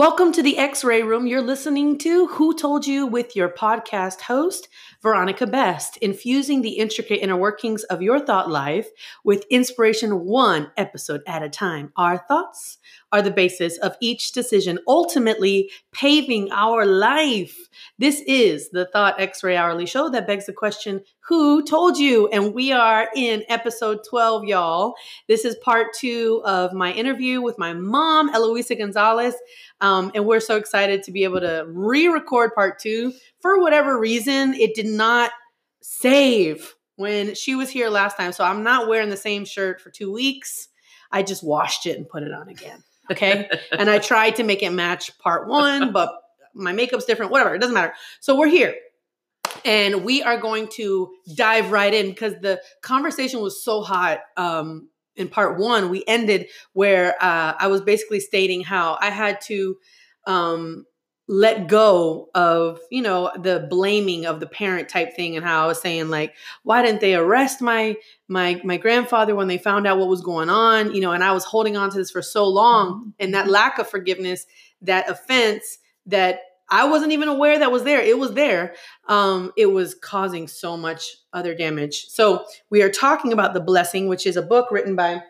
Welcome to the X Ray Room. You're listening to Who Told You with your podcast host, Veronica Best, infusing the intricate inner workings of your thought life with inspiration one episode at a time. Our thoughts are the basis of each decision, ultimately paving our life. This is the Thought X Ray Hourly Show that begs the question Who told you? And we are in episode 12, y'all. This is part two of my interview with my mom, Eloisa Gonzalez. Um, and we're so excited to be able to re record part two. For whatever reason, it did not save when she was here last time. So I'm not wearing the same shirt for two weeks. I just washed it and put it on again. Okay. and I tried to make it match part one, but my makeup's different, whatever. It doesn't matter. So we're here. And we are going to dive right in because the conversation was so hot. Um, in part one, we ended where uh, I was basically stating how I had to um, let go of you know the blaming of the parent type thing and how I was saying like why didn't they arrest my my my grandfather when they found out what was going on you know and I was holding on to this for so long mm-hmm. and that lack of forgiveness that offense that I wasn't even aware that was there. It was there. Um, it was causing so much other damage. So we are talking about the blessing, which is a book written by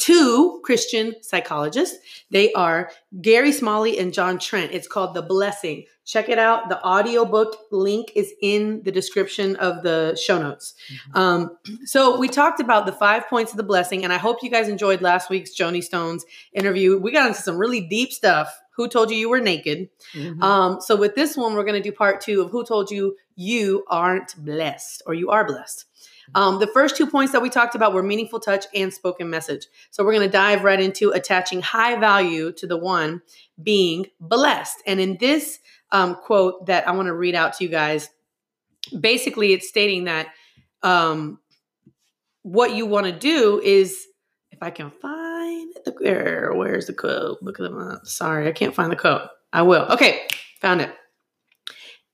two Christian psychologists. They are Gary Smalley and John Trent. It's called The Blessing. Check it out. The audiobook link is in the description of the show notes. Mm-hmm. Um, so we talked about the five points of the blessing, and I hope you guys enjoyed last week's Joni Stones interview. We got into some really deep stuff who Told You You Were Naked. Mm-hmm. Um, so with this one, we're going to do part two of Who Told You You Aren't Blessed or You Are Blessed. Um, the first two points that we talked about were meaningful touch and spoken message. So we're going to dive right into attaching high value to the one being blessed. And in this um, quote that I want to read out to you guys, basically it's stating that um, what you want to do is, if I can find the there. Where's the quote? Look at them up. Sorry, I can't find the quote. I will. Okay, found it.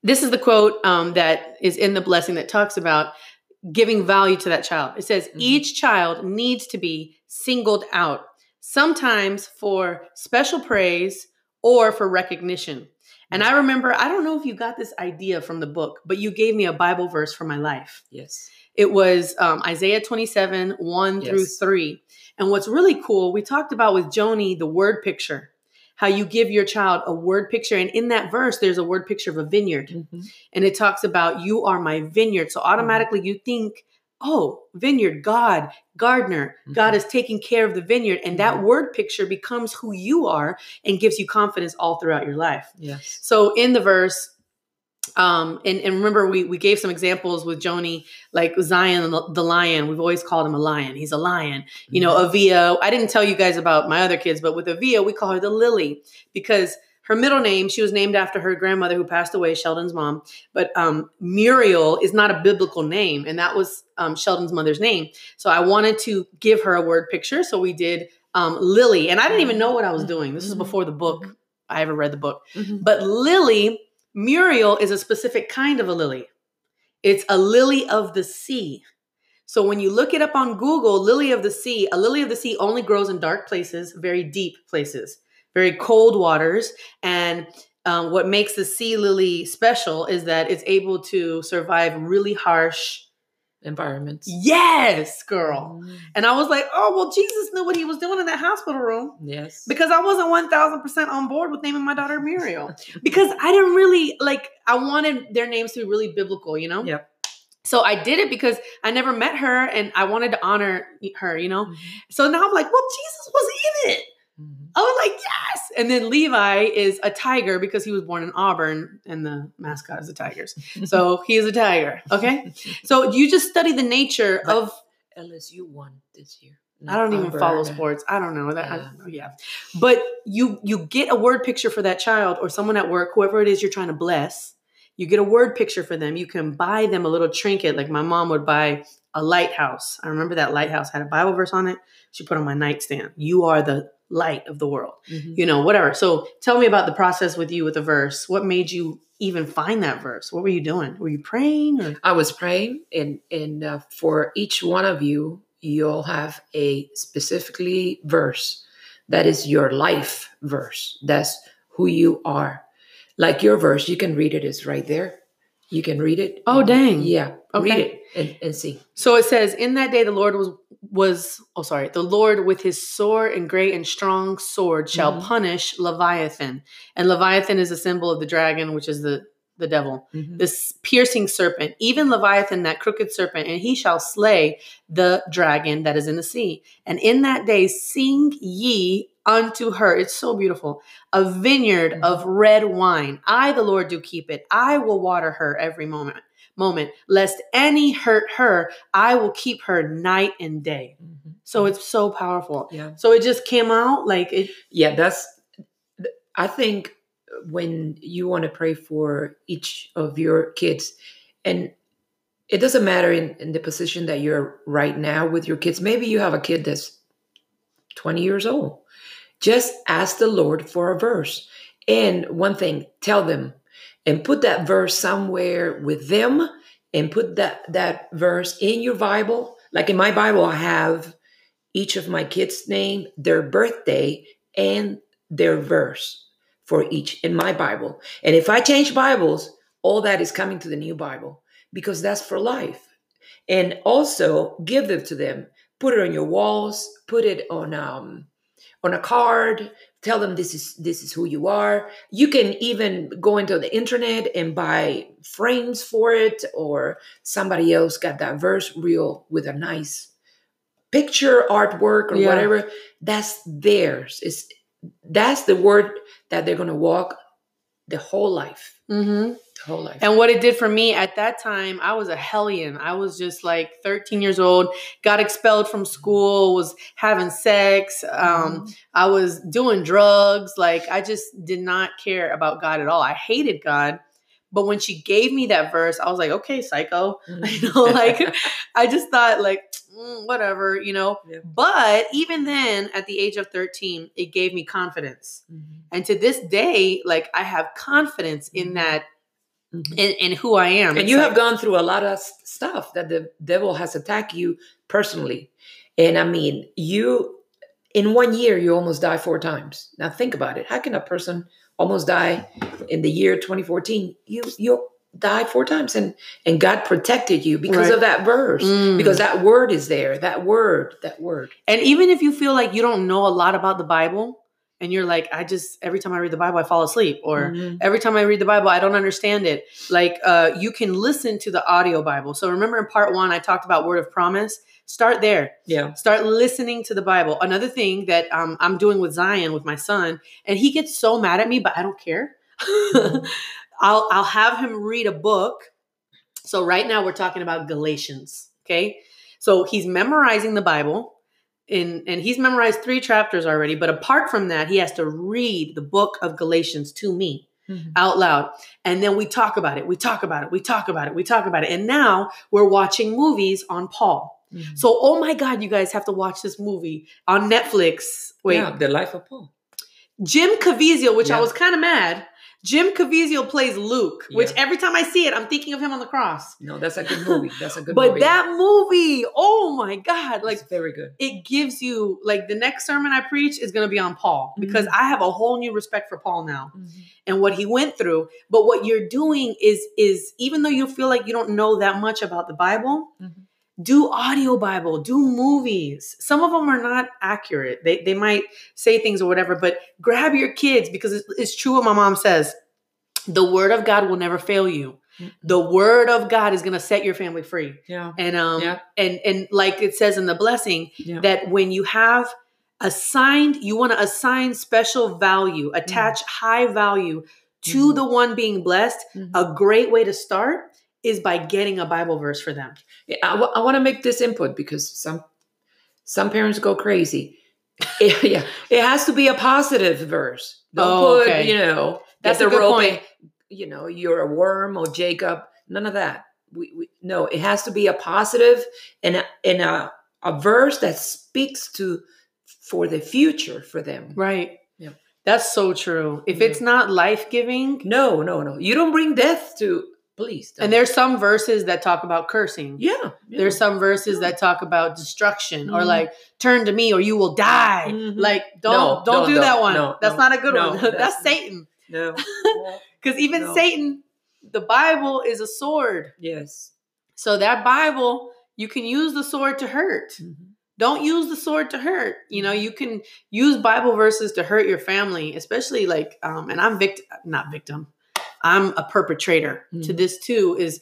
This is the quote um, that is in the blessing that talks about giving value to that child. It says mm-hmm. each child needs to be singled out, sometimes for special praise or for recognition. And I remember, I don't know if you got this idea from the book, but you gave me a Bible verse for my life. Yes. It was um, Isaiah 27, 1 yes. through 3. And what's really cool, we talked about with Joni the word picture, how you give your child a word picture. And in that verse, there's a word picture of a vineyard. Mm-hmm. And it talks about, you are my vineyard. So automatically mm-hmm. you think, oh, vineyard, God, gardener, mm-hmm. God is taking care of the vineyard. And that mm-hmm. word picture becomes who you are and gives you confidence all throughout your life. Yes. So in the verse, um, and, and remember, we, we gave some examples with Joni, like Zion the, lion. We've always called him a lion. He's a lion. You know, mm-hmm. Avia. I didn't tell you guys about my other kids, but with Avia, we call her the lily because her middle name, she was named after her grandmother who passed away, Sheldon's mom. But um, Muriel is not a biblical name, and that was um, Sheldon's mother's name. So I wanted to give her a word picture. So we did um, Lily, and I didn't even know what I was doing. This is mm-hmm. before the book. Mm-hmm. I ever read the book. Mm-hmm. But Lily Muriel is a specific kind of a lily. It's a lily of the sea. So when you look it up on Google, lily of the sea, a lily of the sea only grows in dark places, very deep places, very cold waters. And um, what makes the sea lily special is that it's able to survive really harsh environments. Yes, girl. Mm. And I was like, oh, well, Jesus knew what he was doing in that hospital room. Yes. Because I wasn't 1000% on board with naming my daughter Muriel. because I didn't really, like, I wanted their names to be really biblical, you know? Yep. So I did it because I never met her and I wanted to honor her, you know? Mm-hmm. So now I'm like, well, Jesus was in it. Mm-hmm. I was like, yes. And then Levi is a tiger because he was born in Auburn and the mascot is the Tigers. So he is a tiger. Okay. so you just study the nature but of LSU won this year. I don't even follow sports. I don't know that. Yeah. I, yeah. But you you get a word picture for that child or someone at work, whoever it is you're trying to bless. You get a word picture for them. You can buy them a little trinket, like my mom would buy a lighthouse. I remember that lighthouse had a Bible verse on it. She put on my nightstand. You are the light of the world, mm-hmm. you know, whatever. So tell me about the process with you with the verse. What made you even find that verse? What were you doing? Were you praying? Or? I was praying, and and uh, for each one of you, you'll have a specifically verse that is your life verse. That's who you are. Like your verse, you can read it. It's right there. You can read it. Oh, dang. Yeah. Okay. Read it and, and see. So it says, In that day the Lord was was oh sorry, the Lord with his sore and great and strong sword shall Mhm. punish Leviathan. And Leviathan is a symbol of the dragon, which is the the devil. Mhm. This piercing serpent, even Leviathan, that crooked serpent, and he shall slay the dragon that is in the sea. And in that day sing ye unto her. It's so beautiful. A vineyard Mhm. of red wine. I, the Lord, do keep it. I will water her every moment. Moment, lest any hurt her, I will keep her night and day. Mhm. So it's so powerful. Yeah. So it just came out like it. Yeah, that's. I think when you want to pray for each of your kids, and it doesn't matter in, in the position that you're right now with your kids. Maybe you have a kid that's 20 years old. Just ask the Lord for a verse. And one thing, tell them and put that verse somewhere with them and put that, that verse in your Bible. Like in my Bible, I have each of my kids' name, their birthday, and their verse for each in my Bible. And if I change Bibles, all that is coming to the new Bible because that's for life. And also give them to them. Put it on your walls. Put it on um, on a card. Tell them this is this is who you are. You can even go into the internet and buy frames for it, or somebody else got that verse real with a nice picture artwork or Yeah. whatever. That's theirs. It's that's the word that they're gonna walk the whole life. Mm-hmm. Whole life. And what it did for me at that time, I was a hellion. I was just like 13 years old, got expelled from school, was having sex. Um, I was doing drugs. Like, I just did not care about God at all. I hated God. But when she gave me that verse, I was like, okay, psycho. Mhm. You know, like, I just thought, like, mm, whatever, you know. Yeah. But even then, at the age of 13, it gave me confidence. Mhm. And to this day, like, I have confidence in that, Mhm. in, in who I am. and It's you like- have gone through a lot of stuff that the devil has attacked you personally and i mean you in one year you almost die four times now think about it how can a person almost die in the year 2014 you you die four times and and god protected you because Right. of that verse Mm. because that word is there that word that word And even if you feel like you don't know a lot about the Bible and you're like, I just, every time I read the Bible, I fall asleep, or Mhm. every time I read the Bible, I don't understand it. Like, uh, you can listen to the audio Bible. So remember in part one, I talked about word of promise. Start there. yeah Start listening to the Bible. Another thing that um, I'm doing with Zion, with my son, and he gets so mad at me, but I don't care. I'll I'll have him read a book. So right now we're talking about Galatians. Okay, so he's memorizing the Bible, in and he's memorized three chapters already. But apart from that, he has to read the book of Galatians to me Mhm. out loud. And then we talk about it. We talk about it. We talk about it. We talk about it. And now we're watching movies on Paul. Mhm. So, oh my God, you guys have to watch this movie on Netflix. Wait, yeah the life of paul Jim Caviezel, which I was kind of mad. Jim Caviezel plays Luke, which Yeah. every time I see it, I'm thinking of him on the cross. no that's a good movie that's a good but movie that movie, oh my God, like it's very good it gives you like the next sermon I preach is going to be on Paul Mm-hmm. because I have a whole new respect for Paul now and what he went through. But what you're doing is is even though you feel like you don't know that much about the Bible, Mhm. Do audio Bible, do movies. Some of them are not accurate. They they might say things or whatever, but grab your kids because it's, it's true what my mom says. The word of God will never fail you. The word of God is going to set your family free. yeah And um Yeah. and and like it says in the blessing, yeah that when you have assigned, you want to assign special value, attach high value to Mhm. the one being blessed. Mhm. A great way to start is by getting a Bible verse for them. Yeah, I want to make this input because some some parents go crazy. It- yeah, it has to be a positive verse. Don't Oh, put, okay. you know, That's a the good point. you know, you're a worm or Jacob. None of that. We, we no, it has to be a positive and a, and a, a verse that speaks to for the future for them. Right. Yeah. That's so true. If Yeah. it's not life giving, No, no, no. You don't bring death to please. And there's some verses that talk about cursing. yeah, yeah. There's some verses Yeah. that talk about destruction or Mhm. like turn to me or you will die. Mhm. Like don't No, don't do no, that one. no, that's no, not a good one. that's- that's Satan. no. Because even. Satan, the Bible is a sword. yes. So that Bible, you can use the sword to hurt. Mhm. Don't use the sword to hurt. You Mm-hmm. know, you can use Bible verses to hurt your family, especially like, um, and I'm victim, not victim. I'm a perpetrator to Mhm. this too. Is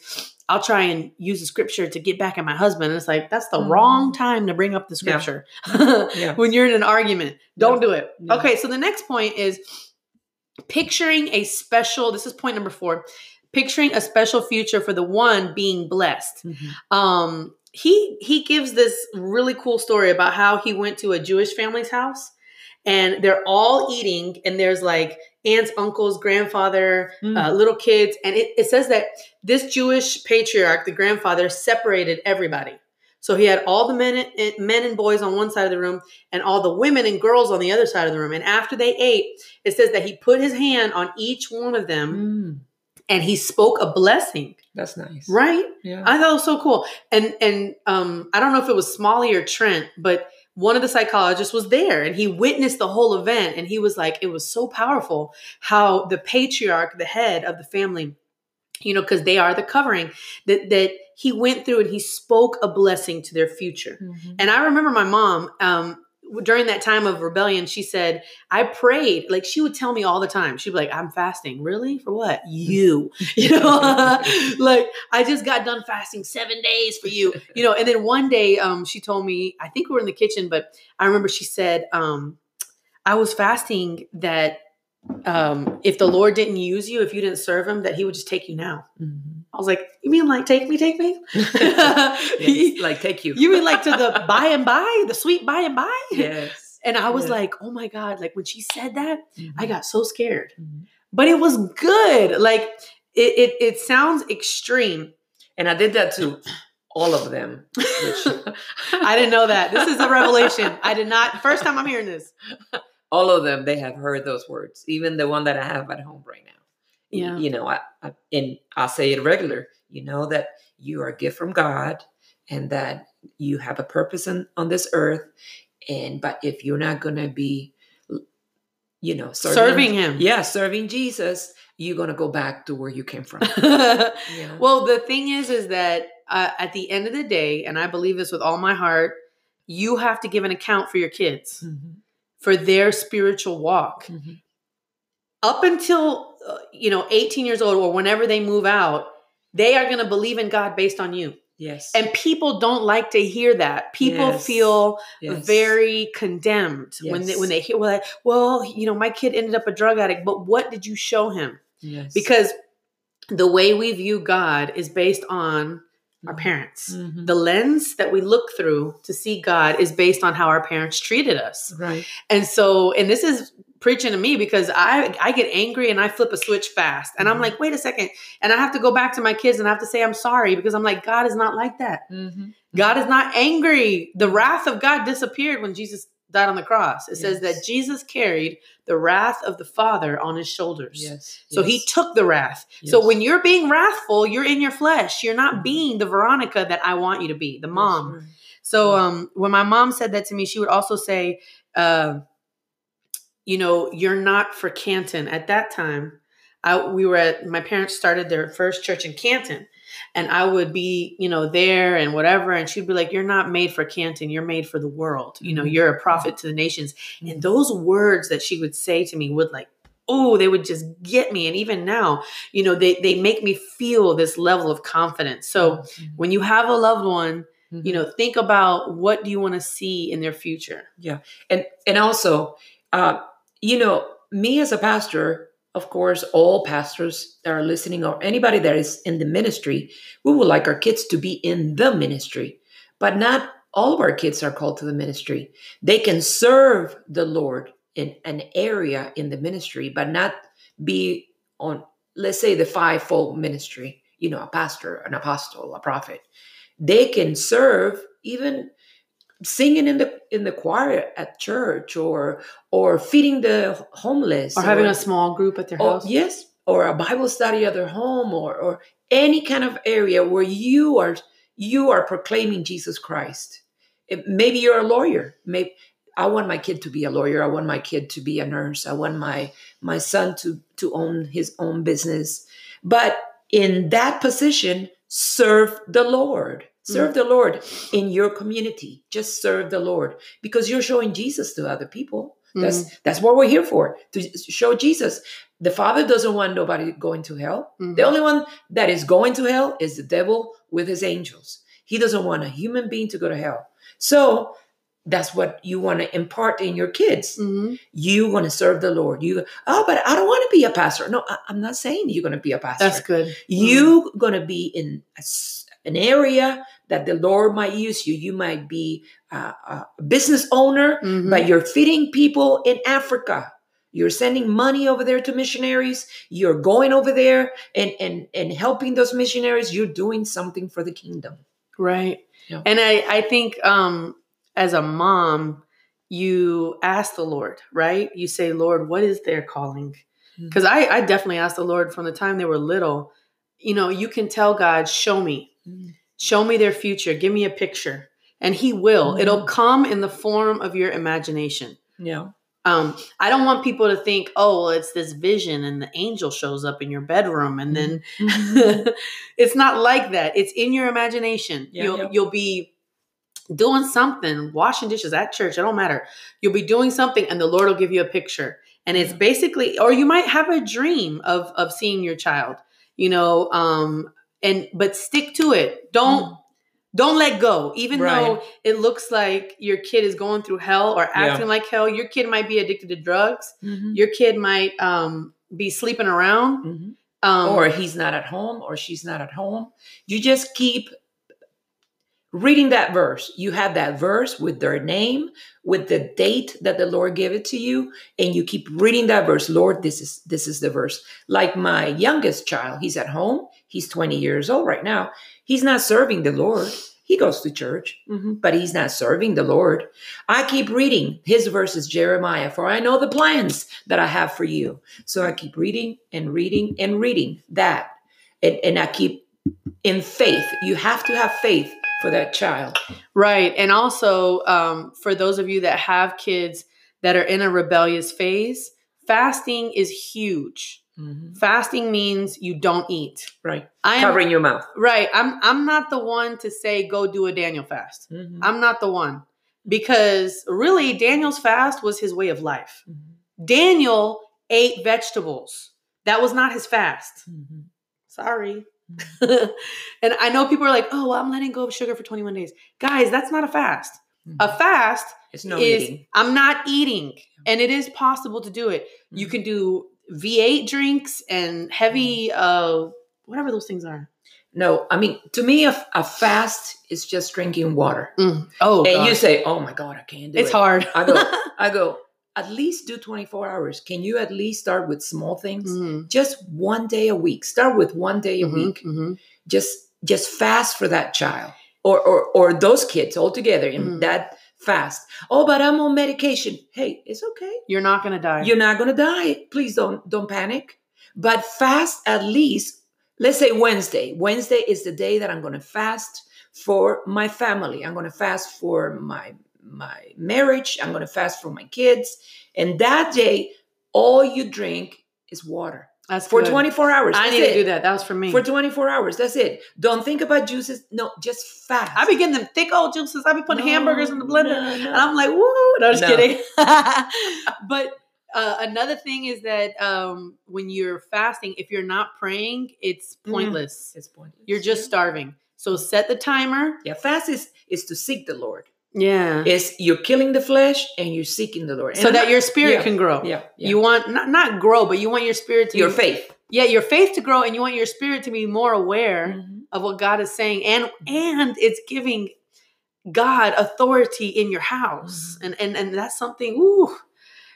I'll try and use the scripture to get back at my husband. And it's like that's the Mhm. wrong time to bring up the scripture Yeah. when you're in an argument. Don't do it. Yeah. Okay, so the next point is picturing a special. This is point number four. Picturing a special future for the one being blessed Mhm. um he he gives this really cool story about how he went to a jewish family's house and they're all eating and there's like aunts uncles grandfather Mm. uh, little kids and it, it says that this jewish patriarch the grandfather separated everybody so he had all the men and, men and boys on one side of the room and all the women and girls on the other side of the room and after they ate it says that he put his hand on each one of them Mm. and he spoke a blessing That's nice. right Yeah. I thought it was so cool. And and um I don't know if it was Smalley or Trent, but one of the psychologists was there and he witnessed the whole event and he was like it was so powerful how the patriarch, the head of the family, you know, because they are the covering, that that he went through and he spoke a blessing to their future. Mhm. And I remember my mom um during that time of rebellion, she said, I prayed. Like she would tell me all the time. She'd be like, I'm fasting. Really? For what? You. You know, like I just got done fasting seven days for you. You know, and then one day um she told me, I think we were in the kitchen, but I remember she said, um, I was fasting that um if the Lord didn't use you, if you didn't serve him, that he would just take you now. Mhm. I was like, You mean like take me, take me? Yes, like take you. You mean like to the by and by, the sweet by and by? yes. And I was Yeah. like, oh my God, like when she said that, I Mhm. got so scared. Mhm. But it was good. Like it it, it sounds extreme. And I did that to all of them. Which I didn't know that. This is a revelation. I did not first time I'm hearing this. all of them they have heard those words even the one that i have at home right now Yeah. you know I, I and i say it regular you know that you are a gift from god and that you have a purpose on, on this earth and but if you're not gonna be you know Serving him. yeah serving jesus you're gonna go back to where you came from you know? well, the thing is, is that uh, at the end of the day, and I believe this with all my heart, you have to give an account for your kids, Mhm, for their spiritual walk. mhm. up until you know 18 years old or whenever they move out they are going to believe in god based on you yes and people don't like to hear that people Yes. feel yes. very condemned when they when they hear well, well you know my kid ended up a drug addict but what did you show him yes. because the way we view god is based on our Mhm. parents Mhm. the lens that we look through to see god is based on how our parents treated us right and so, and this is preaching to me because I I get angry and I flip a switch fast. And I'm Mhm. like, wait a second. And I have to go back to my kids and I have to say I'm sorry because I'm like, God is not like that. Mhm. God is not angry. The wrath of God disappeared when Jesus died on the cross. It says that Jesus carried the wrath of the Father on his shoulders. yes So he took the wrath. So when you're being wrathful, you're in your flesh. You're not Mhm. being the Veronica that I want you to be, the mom. right. So um, when my mom said that to me, she would also say, uh, "You know, you're not for Canton." At that time, I we were at my parents started their first church in Canton, and I would be, you know, there and whatever, and she'd be like, "You're not made for Canton. You're made for the world. You know, Mhm. you're a prophet to the nations." Mhm. And those words that she would say to me would like. Oh, they would just get me. And even now, you know, they, they make me feel this level of confidence. So Mhm. when you have a loved one, you Mhm. know think about what do you want to see in their future yeah and and also uh you know me as a pastor of course all pastors that are listening or anybody that is in the ministry we would like our kids to be in the ministry but not all of our kids are called to the ministry. They can serve the lord in an area in the ministry but not be on let's say the fivefold ministry you know a pastor an apostle a prophet. They can serve even singing in the in the choir at church or or feeding the homeless or having a small group at their oh, house yes or a Bible study at their home or or any kind of area where you are you are proclaiming Jesus Christ. It, maybe you're a lawyer. Maybe I want my kid to be a lawyer. I want my kid to be a nurse. I want my my son to to own his own business. But in that position, serve the Lord. Serve mm. the Lord in your community. Just serve the Lord because you're showing Jesus to other people. That's mm. that's what we're here for to show Jesus. The Father doesn't want nobody going to hell. Mm-hmm. The only one that is going to hell is the devil with his angels. He doesn't want a human being to go to hell. So that's what you want to impart in your kids. Mm-hmm. You want to serve the Lord. You, oh, but I don't want to be a pastor. No, I, am not saying you're going to be a pastor. That's good. You're mm-hmm. going to be in a, an area that the Lord might use you. You might be a business owner, mm-hmm. but you're feeding people in Africa. You're sending money over there to missionaries. You're going over there and and and helping those missionaries. You're doing something for the kingdom. Right. Yeah. And I I think um as a mom, you ask the Lord, right? You say, Lord, what is their calling? Because mm-hmm. I, I definitely asked the Lord from the time they were little. You know, you can tell God, show me, mm-hmm. Show me their future, give me a picture, and He will. Mm-hmm. It'll come in the form of your imagination. Yeah. Um, I don't want people to think, oh, well, it's this vision and the angel shows up in your bedroom, and then mm-hmm. it's not like that. It's in your imagination. Yeah, you'll, yeah. you'll be doing something, washing dishes at church, it don't matter. You'll be doing something and the Lord will give you a picture. And it's basically, or you might have a dream of of seeing your child, you know, um, and but stick to it. Don't mm. don't let go. Even right. though it looks like your kid is going through hell or acting yeah. like hell, your kid might be addicted to drugs. Mm-hmm. Your kid might um, be sleeping around. Mm-hmm. Um, or he's not at home or she's not at home. You just keep reading that verse, you have that verse with their name, with the date that the Lord gave it to you, and you keep reading that verse. Lord, this is this is the verse. Like my youngest child, he's at home. He's 20 years old right now. He's not serving the Lord. He goes to church, mm-hmm. but he's not serving the Lord. I keep reading his verses, Jeremiah, for I know the plans that I have for you. So I keep reading and reading and reading that. And, and I keep in faith. You have to have faith for that child. Right. And also, um, for those of you that have kids that are in a rebellious phase, fasting is huge. Mm-hmm. Fasting means you don't eat. Right. I'm, Covering your mouth. Right. I'm I'm not the one to say go do a Daniel fast. Mm-hmm. I'm not the one. Because really Daniel's fast was his way of life. Mm-hmm. Daniel ate vegetables. That was not his fast. Mm-hmm. Sorry. and I know people are like, oh, well, I'm letting go of sugar for 21 days. Guys, that's not a fast. Mm-hmm. A fast it's no is eating. I'm not eating. And it is possible to do it. Mm-hmm. You can do V8 drinks and heavy, mm-hmm. uh, whatever those things are. No, I mean, to me, a, a fast is just drinking water. Mm. Oh, and God. you say, "Oh my God, I can't do it's it." It's hard. I go, I go at least do 24 hours. Can you at least start with small things? Mm-hmm. Just one day a week. Start with one day a mm-hmm, week. Mm-hmm. Just just fast for that child or or or those kids all together in mm-hmm. that fast. Oh, but I'm on medication. Hey, it's okay. You're not going to die. You're not going to die. Please don't don't panic. But fast at least let's say Wednesday. Wednesday is the day that I'm going to fast for my family. I'm going to fast for my my marriage. I'm going to fast for my kids. And that day, all you drink is water. That's for good. 24 hours. I need it. to do that. That was for me. For 24 hours. That's it. Don't think about juices. No, just fast. I be getting them thick old juices. I be putting no, hamburgers in the blender. No, no. And I'm like, woo. No, just no. kidding. but uh, another thing is that um, when you're fasting, if you're not praying, it's mm. pointless. Mm, it's pointless. You're just starving. So set the timer. Yeah, fast is, is to seek the Lord. Yeah. It's you're killing the flesh and you're seeking the Lord. And so that your spirit yeah, can grow. Yeah, yeah, You want not not grow, but you want your spirit to your be, faith. Yeah, your faith to grow and you want your spirit to be more aware mm-hmm. of what God is saying. And and it's giving God authority in your house. Mm-hmm. And and and that's something ooh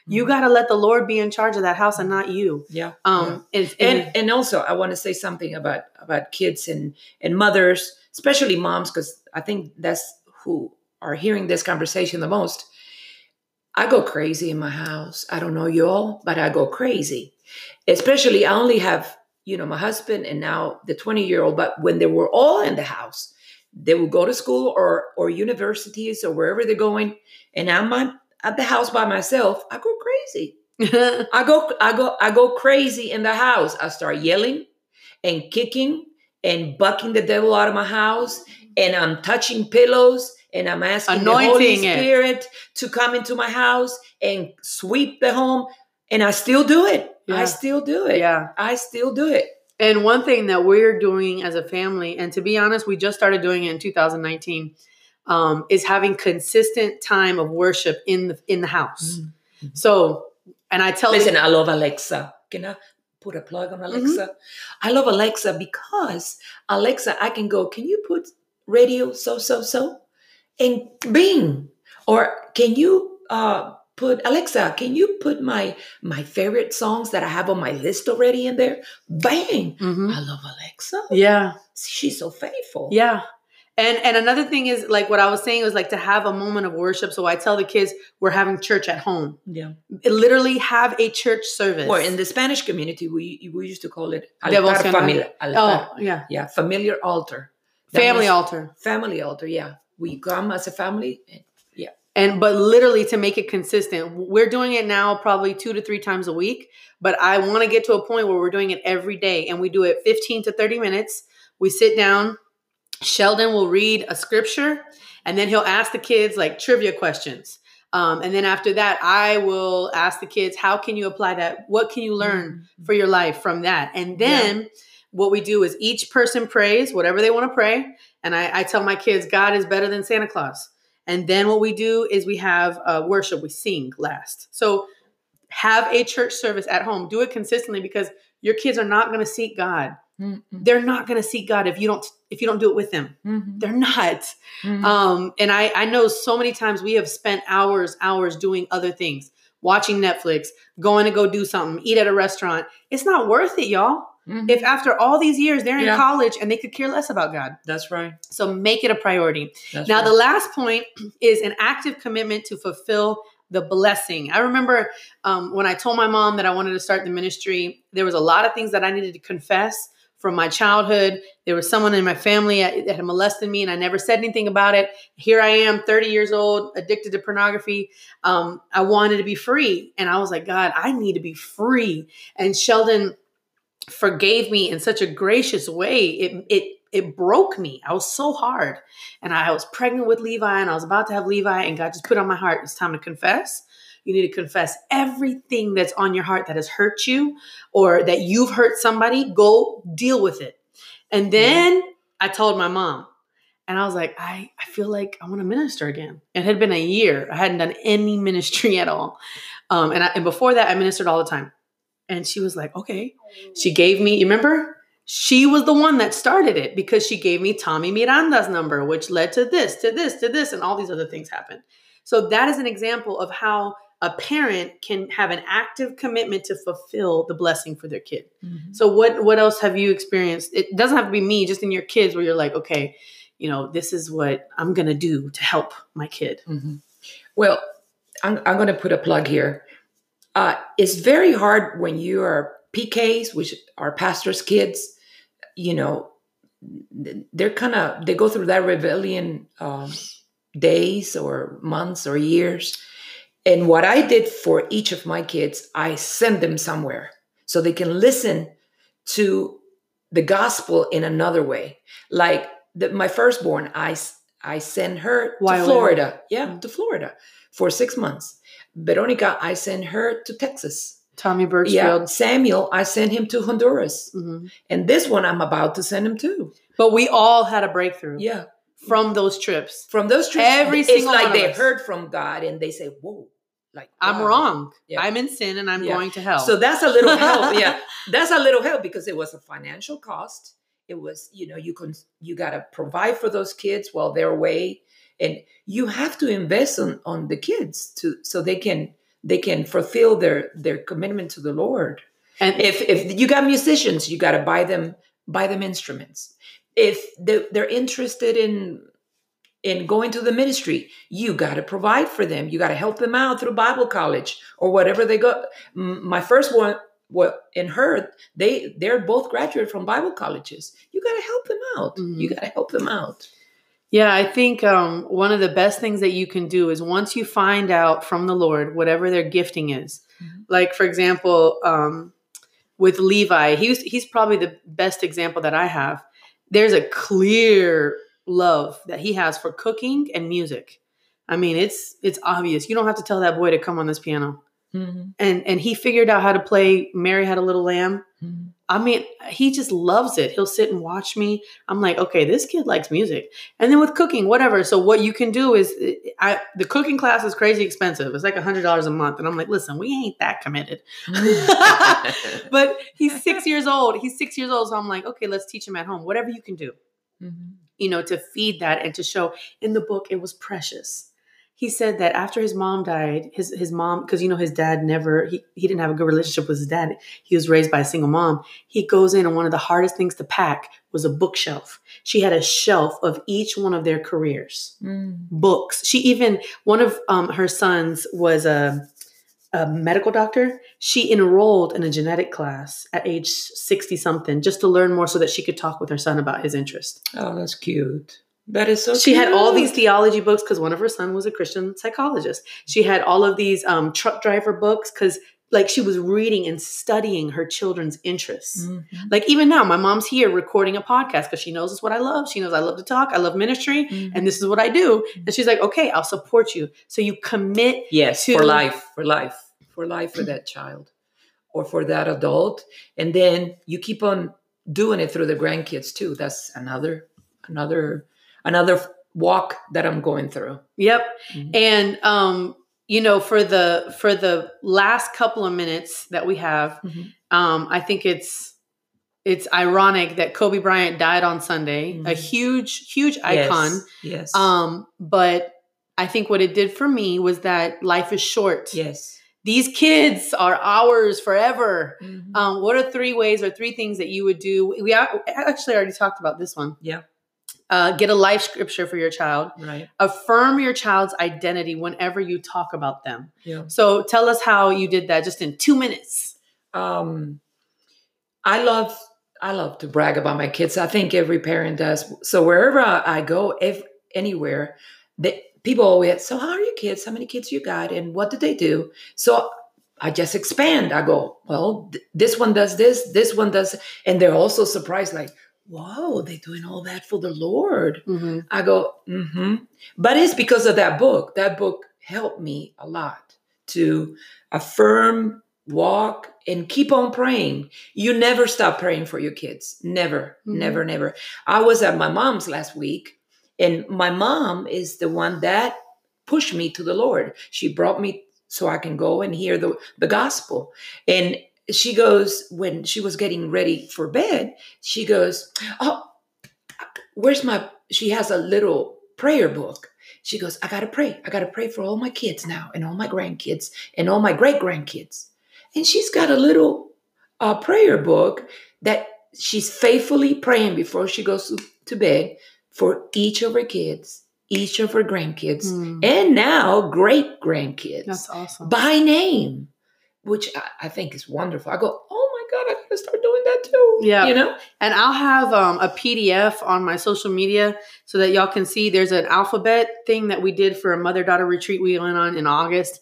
you mm-hmm. got to let the Lord be in charge of that house and not you. Yeah. Um. Yeah. And, and and also, I want to say something about about kids and and mothers, especially moms, because I think that's who are hearing this conversation the most, I go crazy in my house. I don't know y'all, but I go crazy. Especially, I only have, you know, my husband and now the 20 year old, but when they were all in the house, they would go to school or or universities or wherever they're going, and I'm at the house by myself. I go crazy. I go, I go, I go crazy in the house. I start yelling and kicking and bucking the devil out of my house, and I'm touching pillows and I'm asking Anointing the Holy Spirit it. to come into my house and sweep the home. And I still do it. Yeah. I still do it. Yeah. I still do it. And one thing that we're doing as a family, and to be honest, we just started doing it in 2019, um, is having consistent time of worship in the in the house. Mm-hmm. So, and I tell listen, I love Alexa. Can I put a plug on Alexa? Mm-hmm. I love Alexa because Alexa, I can go. Can you put radio so so so? And Bing, or can you uh, put Alexa? Can you put my my favorite songs that I have on my list already in there? Bang! Mm-hmm. I love Alexa. Yeah, she's so faithful. Yeah. And, and another thing is like what I was saying was like to have a moment of worship. So I tell the kids we're having church at home. Yeah, literally have a church service. Or in the Spanish community, we we used to call it altar familiar. Oh, yeah, yeah, familiar altar, family altar, family altar. Yeah, we come as a family. And, yeah. And but literally to make it consistent, we're doing it now probably two to three times a week. But I want to get to a point where we're doing it every day, and we do it 15 to 30 minutes. We sit down. Sheldon will read a scripture, and then he'll ask the kids like trivia questions. Um, and then after that, I will ask the kids, how can you apply that? What can you learn mm-hmm. for your life from that? And then yeah. what we do is each person prays whatever they want to pray. And I, I, tell my kids, God is better than Santa Claus. And then what we do is we have uh, worship, we sing last. So have a church service at home. Do it consistently because your kids are not going to seek God. Mm-hmm. They're not going to seek God if you don't if you don't do it with them. Mm-hmm. They're not. Mm-hmm. Um, and I I know so many times we have spent hours hours doing other things, watching Netflix, going to go do something, eat at a restaurant. It's not worth it, y'all. Mm-hmm. If after all these years they're in yeah. college and they could care less about God. That's right. So make it a priority. That's now, right. the last point is an active commitment to fulfill the blessing. I remember um, when I told my mom that I wanted to start the ministry, there was a lot of things that I needed to confess from my childhood. There was someone in my family that had molested me, and I never said anything about it. Here I am, 30 years old, addicted to pornography. Um, I wanted to be free. And I was like, God, I need to be free. And Sheldon forgave me in such a gracious way. It it it broke me. I was so hard. And I was pregnant with Levi and I was about to have Levi and God just put on my heart it's time to confess. You need to confess everything that's on your heart that has hurt you or that you've hurt somebody, go deal with it. And then I told my mom, and I was like, I, I feel like I want to minister again. It had been a year. I hadn't done any ministry at all. Um, and, I, and before that, I ministered all the time. And she was like, okay. She gave me, you remember? She was the one that started it because she gave me Tommy Miranda's number, which led to this, to this, to this, and all these other things happened. So that is an example of how a parent can have an active commitment to fulfill the blessing for their kid. Mm-hmm. So what what else have you experienced? It doesn't have to be me, just in your kids where you're like, okay, you know, this is what I'm going to do to help my kid. Mm-hmm. Well, I'm, I'm going to put a plug here. Uh, it's very hard when you are PKs, which are pastors' kids. You know, they're kind of they go through that rebellion um, days or months or years. And what I did for each of my kids, I send them somewhere so they can listen to the gospel in another way. Like the, my firstborn, I I sent her to Florida. Yeah, mm-hmm. to Florida for six months Veronica, I sent her to Texas. Tommy Birchfield. Yeah, Samuel, I sent him to Honduras. Mm-hmm. And this one I'm about to send him to. But we all had a breakthrough. Yeah. From those trips. From those trips. Every it's single like they us. heard from God and they say, whoa, like wow. I'm wrong. Yeah. I'm in sin and I'm yeah. going to hell. So that's a little help. Yeah. That's a little help because it was a financial cost. It was, you know, you can you gotta provide for those kids while they're away and you have to invest on on the kids to so they can they can fulfill their their commitment to the lord and if if you got musicians you got to buy them buy them instruments if they're, they're interested in in going to the ministry, you got to provide for them. You got to help them out through Bible college or whatever they go. My first one, well, in her, they they're both graduated from Bible colleges. You got to help them out. Mhm. You got to help them out. Yeah, I think um, one of the best things that you can do is once you find out from the Lord whatever their gifting is. Mhm. Like for example, um, with Levi, he's he's probably the best example that I have. There's a clear love that he has for cooking and music. I mean, it's it's obvious. You don't have to tell that boy to come on this piano. Mm-hmm. And and he figured out how to play Mary Had a Little Lamb. I mean, he just loves it. He'll sit and watch me. I'm like, okay, this kid likes music. And then with cooking, whatever. So what you can do is, I the cooking class is crazy expensive. It's like a hundred dollars a month, and I'm like, listen, we ain't that committed. but he's six years old. He's six years old, so I'm like, okay, let's teach him at home. Whatever you can do, Mm-hmm. you know, to feed that and to show. In the book, it was precious. He said that after his mom died, his his mom, because you know his dad never he, he didn't have a good relationship with his dad. He was raised by a single mom. He goes in and one of the hardest things to pack was a bookshelf. She had a shelf of each one of their careers, Mm. books. She even one of um, her sons was a a medical doctor. She enrolled in a genetic class at age sixty something just to learn more, so that she could talk with her son about his interest Oh, that's cute. That is so. she had all these theology books because one of her son was a christian psychologist she had all of these um, truck driver books because like she was reading and studying her children's interests Mhm. like even now my mom's here recording a podcast because she knows it's what i love she knows i love to talk i love ministry Mhm. and this is what i do and she's like okay i'll support you so you commit yes, to- for life, for life, for life for that child or for that adult, and then you keep on doing it through the grandkids too. That's another, another, another walk that I'm going through. Yep. Mhm. And um, you know, for the for the last couple of minutes that we have, Mhm. um, I think it's it's ironic that Kobe Bryant died on Sunday, a Mhm. huge, huge icon. Yes. yes. Um, but I think what it did for me was that life is short. yes. These kids are ours forever. Mhm. Um, what are three ways or three things that you would do? We actually already talked about this one. Yeah. Uh, get a life scripture for your child right. affirm your child's identity whenever you talk about them. Yeah. So tell us how you did that just in two minutes. um i love i love to brag about my kids i think every parent does so wherever i, I go if anywhere they, people always so how are your kids how many kids you got and what did they do so i just expand i go well th- this one does this this one does and they're also surprised like whoa they're doing all that for the lord Mm-hmm. I go, mm-hmm. But it's because of that book. That book helped me a lot to affirm, walk, and keep on praying. You never stop praying for your kids. Never, Mhm. never, never. I was at my mom's last week, and my mom is the one that pushed me to the Lord. She brought me so I can go and hear the, the gospel. And she goes, when she was getting ready for bed, she goes, Oh, where's my she has a little prayer book. She goes i gotta pray. I gotta pray for all my kids now and all my grandkids and all my great grandkids and she's got a little uh, prayer book that she's faithfully praying before she goes to, bed for each of her kids each of her grandkids Mm. and now great grandkids That's awesome. by name which I, I think is wonderful i go oh my god i gotta start doing that too Yeah. you know And I'll have um, a PDF on my social media so that y'all can see there's an alphabet thing that we did for a mother daughter retreat we went on in August.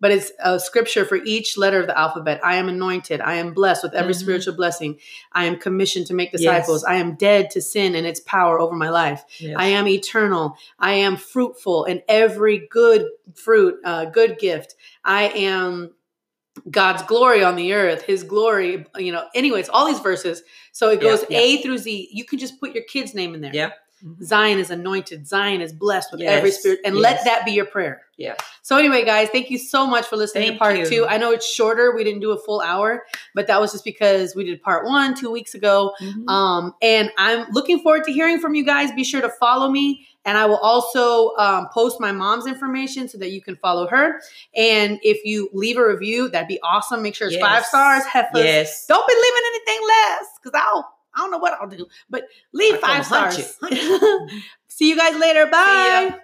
But it's a scripture for each letter of the alphabet. I am anointed. I am blessed with every Mhm. spiritual blessing. I am commissioned to make disciples. Yes. I am dead to sin and its power over my life. Yes. I am eternal. I am fruitful in every good fruit, uh, good gift. I am God's glory on the earth, his glory, you know, anyways, all these verses. So it goes yeah. A through Z. You can just put your kid's name in there. Yeah. Zion is anointed. Zion is blessed with Yes, every spirit. And let that be your prayer. Yeah. So anyway, guys, thank you so much for listening Thank to part you. two. I know it's shorter. We didn't do a full hour, but that was just because we did part one two weeks ago. Mhm. Um, and I'm looking forward to hearing from you guys. Be sure to follow me. And I will also um, post my mom's information so that you can follow her. And if you leave a review, that'd be awesome. Make sure it's five stars. Heifers. Yes. Don't be leaving anything less because I'll I don't know what I'll do, but leave I five stars. See you guys later. Bye.